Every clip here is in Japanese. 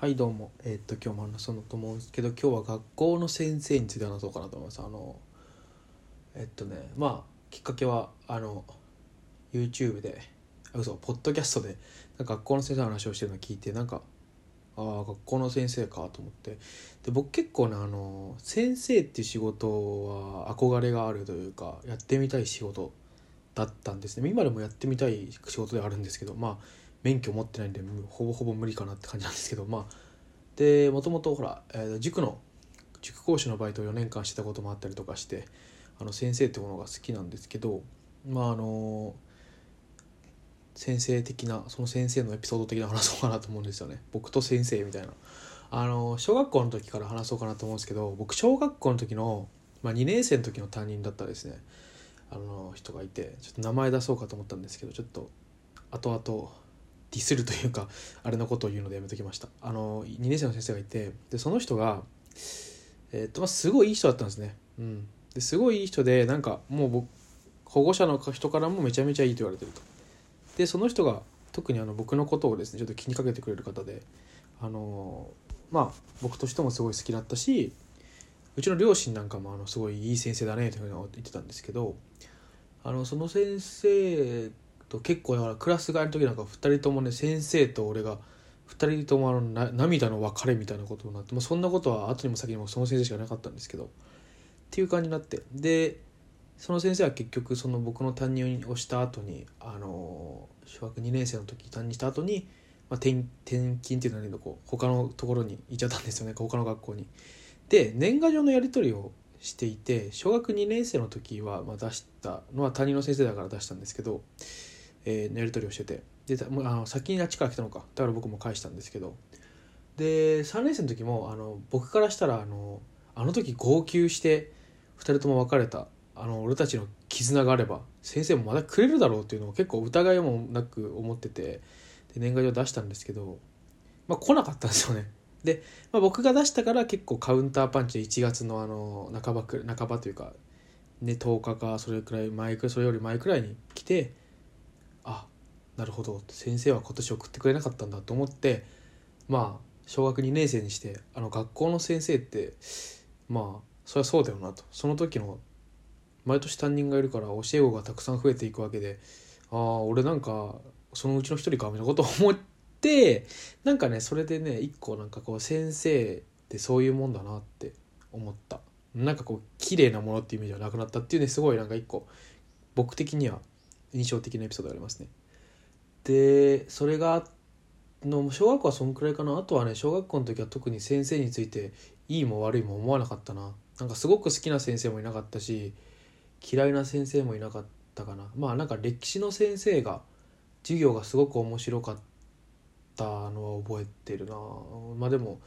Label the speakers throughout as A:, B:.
A: はいどうも。えーっと今日も話そうと思うんですけど今日は学校の先生について話そうかなと思います。あのえっとねまあきっかけはあの YouTube であ嘘ポッドキャストで学校の先生の話をしてるのを聞いてなんかああ学校の先生かと思って。で僕結構ねあの先生っていう仕事は憧れがあるというかやってみたい仕事だったんですね。今でもやってみたい仕事ではあるんですけどまあ免許持ってないんでほぼほぼ無理かなって感じなんですけどまあでもともとほら、えー塾の塾講師のバイトを4年間してたこともあったりとかしてあの先生ってものが好きなんですけどまああの先生的なその先生のエピソード的な話そうかなと思うんですよね。僕と先生みたいな。あの小学校の時から話そうかなと思うんですけど僕小学校の時の、まあ、2年生の時の担任だったですね。あの人がいてちょっと名前出そうかと思ったんですけどちょっと後々ディスるというか あれのことを言うのでやめときました。あの2年生の先生がいてでその人が、えっとまあ、すごいいい人だったんですね、うん、ですごいいい人でなんかもう僕保護者の人からもめちゃめちゃいいと言われてると。でその人が特にあの僕のことをですねちょっと気にかけてくれる方であのまあ僕としてもすごい好きだったしうちの両親なんかもあのすごいいい先生だねというふうに言ってたんですけどあのその先生と結構だからクラス替えの時なんか2人ともね先生と俺が2人ともあのな涙の別れみたいなことになってもうそんなことは後にも先にもその先生しかなかったんですけどっていう感じになってでその先生は結局その僕の担任をした後にあの小学2年生の時担任した後に、まあ、転転勤っていうのはねこう他のところに行っちゃったんですよね他の学校に。で年賀状のやり取りをしていて小学2年生の時は、まあ、出したのは担任の先生だから出したんですけど、えーやり取りをしてて。であの先にあっちから来たのか。だから僕も返したんですけど。で3年生の時もあの僕からしたらあのあの時号泣して2人とも別れたあの俺たちの絆があれば先生もまだくれるだろうっていうのを結構疑いもなく思っててで年賀状出したんですけど、まあ、来なかったんですよね。で、まあ、僕が出したから結構カウンターパンチで1月のあの半ば半ばというか、ね、10日かそれくらい前くそれより前くらいに来てなるほど。先生は今年送ってくれなかったんだと思ってまあ小学2年生にしてあの学校の先生ってまあそりゃそうだよなと。その時の毎年担任がいるから教え子がたくさん増えていくわけでああ俺なんかそのうちの一人かみたいなことを思ってなんかねそれでね一個なんかこう先生ってそういうもんだなって思った。なんかこう綺麗なものっていうイメージはなくなったっていうねすごいなんか一個僕的には印象的なエピソードがありますね。でそれがの小学校はそんくらいかな？あとはね小学校の時は特に先生についていいも悪いも思わなかったな。なんかすごく好きな先生もいなかったし嫌いな先生もいなかったかな。まあなんか歴史の先生が授業がすごく面白かったのは覚えてるな。まあでも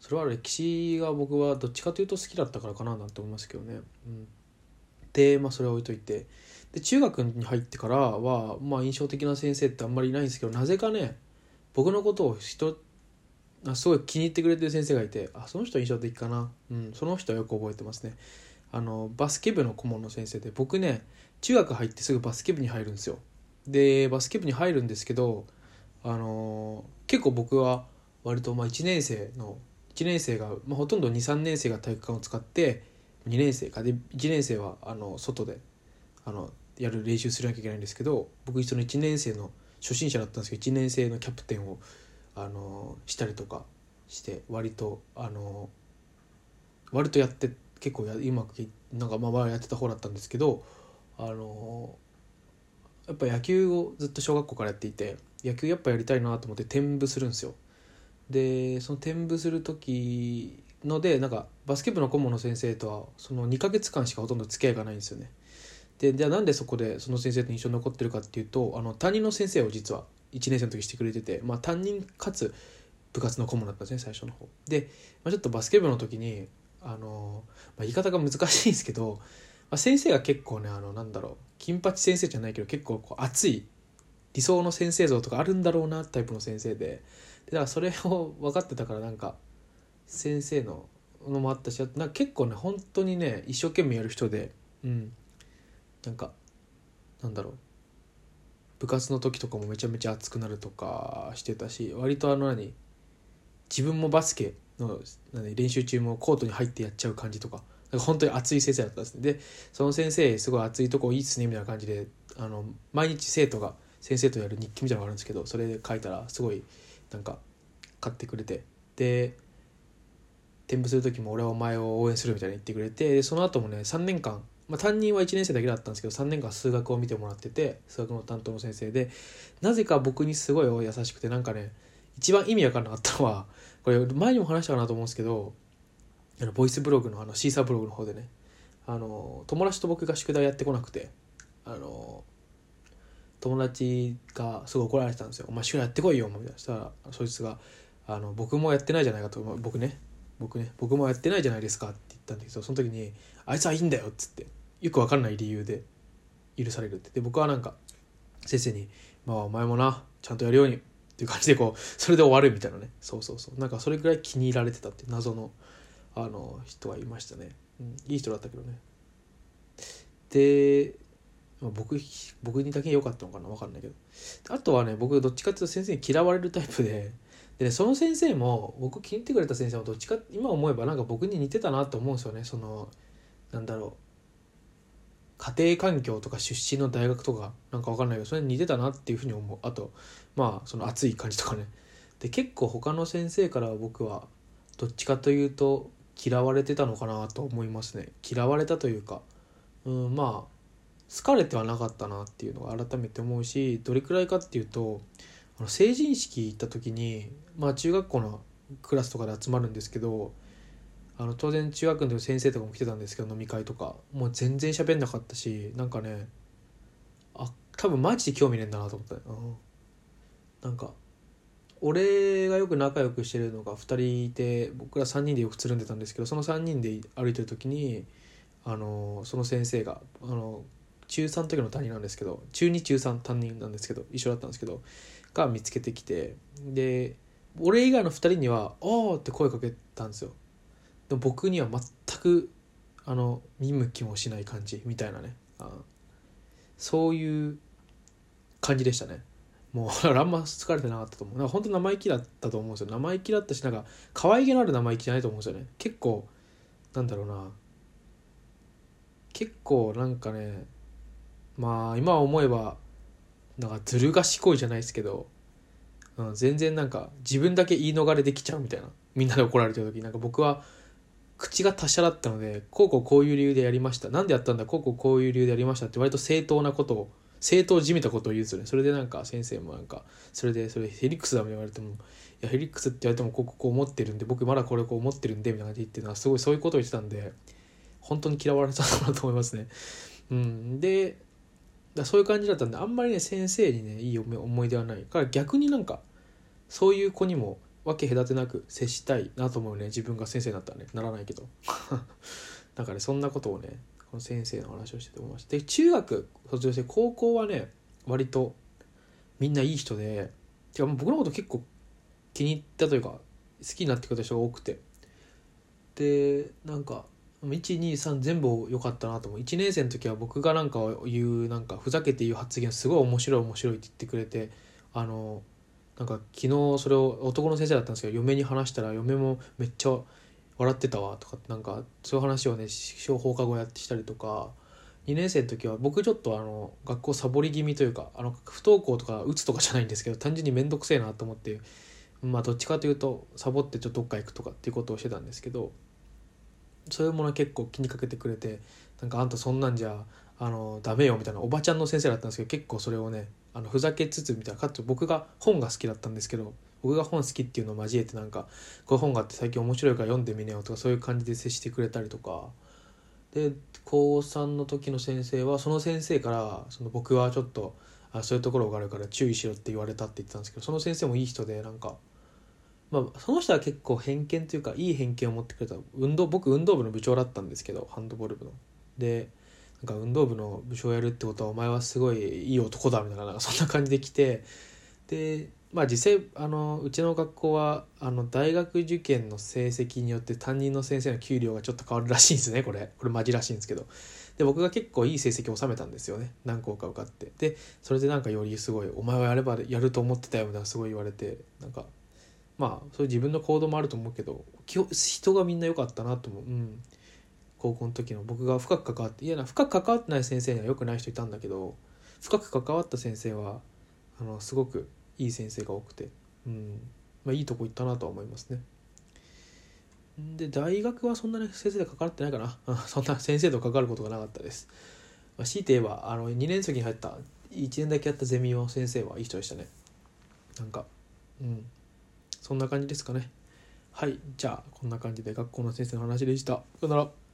A: それは歴史が僕はどっちかというと好きだったからかななんて思いますけどね、うん、でまあそれは置いといてで中学に入ってからはまあ印象的な先生ってあんまりいないんですけどなぜかね僕のことを人すごい気に入ってくれてる先生がいてあその人印象的かな。うんその人はよく覚えてますね。あのバスケ部の顧問の先生で僕ね中学入ってすぐバスケ部に入るんですよ。でバスケ部に入るんですけどあの結構僕は割とまあ1年生の1年生が、まあ、ほとんど23年生が体育館を使って2年生かで1年生はあの外であのやる練習するなきゃいけないんですけど僕その1年生の初心者だったんですけど1年生のキャプテンをあのしたりとかして割とあの割とやって結構やうまくなんかまあまあやってた方だったんですけどあのやっぱ野球をずっと小学校からやっていて野球やっぱやりたいなと思って転部するんですよ。でその転部する時のでなんかバスケ部の顧問の先生とはその2ヶ月間しかほとんど付き合いがないんですよね。でじゃあなんでそこでその先生と印象に残ってるかっていうとあの担任の先生を実は1年生の時してくれてて、まあ、担任かつ部活の顧問だったんですね最初の方。で、まあ、ちょっとバスケ部の時にあの、まあ、言い方が難しいんですけど、まあ、先生が結構ねあのなんだろう金八先生じゃないけど結構こう熱い理想の先生像とかあるんだろうなタイプの先生で。でだからそれを分かってたからなんか先生ののもあったしなんか結構ね本当にね一生懸命やる人でうん。なんかなんだろう。部活の時とかもめちゃめちゃ熱くなるとかしてたし割とあの何自分もバスケの練習中もコートに入ってやっちゃう感じとかか本当に熱い先生だったんですね。でその先生すごい熱いとこいいっすねみたいな感じであの毎日生徒が先生とやる日記みたいなのがあるんですけどそれで書いたらすごいなんか買ってくれて。で転部する時も俺はお前を応援するみたいに言ってくれてでその後もね3年間、まあ、担任は1年生だけだったんですけど3年間数学を見てもらってて数学の担当の先生でなぜか僕にすごい優しくてなんかね一番意味わかんなかったのはこれ前にも話したかなと思うんですけどあのボイスブログのあのシーサーブログの方でねあの友達と僕が宿題やってこなくてあの友達がすごい怒られてたんですよ「お前宿題やってこいよ」みたいな。したらそいつがあの「僕もやってないじゃないかと僕ね僕ね僕もやってないじゃないですか」って言ったんだけどその時に「あいつはいいんだよ」っつって。よくわかんない理由で許されるって。で僕はなんか先生に「まあお前もなちゃんとやるように」っていう感じでこう それで終わるみたいなね。そうそうそう。なんかそれぐらい気に入られてたって謎のあの人はいましたね、うん、いい人だったけどね。で、まあ、僕僕にだけ良かったのかな分かんないけど。あとはね僕どっちかっていうと先生に嫌われるタイプでで、ね、その先生も僕気に入ってくれた先生もどっちか今思えばなんか僕に似てたなと思うんですよね。そのなんだろう。家庭環境とか出身の大学とかなんか分かんないけどそれに似てたなっていうふうに思う。あとまあその熱い感じとかね。で結構他の先生から僕はどっちかというと嫌われてたのかなと思いますね。嫌われたというかうんまあ好かれてはなかったなっていうのが改めて思うしどれくらいかっていうとあの成人式行った時にまあ中学校のクラスとかで集まるんですけどあの当然中学の時先生とかも来てたんですけど飲み会とか。もう全然喋んなかったしなんかねあ多分マジで興味ねえんだなと思った、うん、なんか俺がよく仲良くしてるのが2人いて僕ら3人でよくつるんでたんですけどその3人で歩いてる時にあのその先生があの中3の時の担任なんですけど中2中3担任なんですけど一緒だったんですけどが見つけてきてで俺以外の2人には「ああ」って声かけたんですよ。でも僕には全くあの見向きもしない感じみたいなね。あそういう感じでしたね。もう あんま疲れてなかったと思う。なんか本当生意気だったと思うんですよ。生意気だったしなんか可愛げのある生意気じゃないと思うんですよね。結構なんだろうな。結構なんかねまあ今思えばなんかずる賢いじゃないですけど、うん、全然なんか自分だけ言い逃れできちゃうみたいな。みんなで怒られてる時。なんか僕は口が達者だったのでこうこうこういう理由でやりました。なんでやったんだ？こうこうこういう理由でやりましたって割と正当なことを正当じみたことを言うんですよね。それでなんか先生もなんかそれでそれヘリックスだも言われてもいやヘリックスって言われてもこうこう思ってるんで僕まだこれこう思ってるんでみたいな感じで言ってるのはすごいそういうことを言ってたんで本当に嫌われたなと思いますね。うん、でだそういう感じだったんであんまりね先生にねいい思い出はない。から逆になんかそういう子にも分け隔てなく接したいなと思うね。自分が先生になったらね。ならないけど。なんかねそんなことをねこの先生の話をしてて思いました。で中学卒業して高校はね割とみんないい人でてか僕のこと結構気に入ったというか好きになってくれた人が多くて。でなんか123全部良かったなと思う。1年生の時は僕がなんか言うなんかふざけて言う発言すごい面白い面白いって言ってくれてあのなんか昨日それを男の先生だったんですけど嫁に話したら嫁もめっちゃ笑ってたわとかなんかそういう話をね小放課後やってしたりとか2年生の時は僕ちょっとあの学校サボり気味というかあの不登校とかうつとかじゃないんですけど単純に面倒くせえなと思ってまあどっちかというとサボってちょっとどっか行くとかっていうことをしてたんですけどそういうもの結構気にかけてくれてなんかあんたそんなんじゃあのダメよみたいなおばちゃんの先生だったんですけど結構それをねあのふざけつつみたいなかつ僕が本が好きだったんですけど僕が本好きっていうのを交えてなんかこういう本があって最近面白いから読んでみねよとかそういう感じで接してくれたりとかで高3の時の先生はその先生からその僕はちょっとあそういうところがあるから注意しろって言われたって言ってたんですけどその先生もいい人でなんか。まあ、その人は結構偏見というかいい偏見を持ってくれた運動僕運動部の部長だったんですけどハンドボール部の。でなんか運動部の部長やるってことはお前はすごいいい男だみたいななんかそんな感じで来てでまあ実際あのうちの学校はあの大学受験の成績によって担任の先生の給料がちょっと変わるらしいんですねこれ。これマジらしいんですけど。で僕が結構いい成績を収めたんですよね何校か受かって。でそれでなんかよりすごい「お前はやればやると思ってたよ」みたいなすごい言われてなんかまあそういう自分の行動もあると思うけど人がみんな良かったなと思う、うん、高校の時の僕が深く関わっていやな深く関わってない先生には良くない人いたんだけど深く関わった先生はあのすごくいい先生が多くて、うんまあ、いいとこ行ったなとは思いますね。で大学はそんなに先生で関わってないかなそんな先生と関わることがなかったです。まあ、強いて言えばあの2年生に入った1年だけやったゼミの先生はいい人でしたね。なんかうんそんな感じですかね。はいじゃあこんな感じで学校の先生の話でした。さよなら。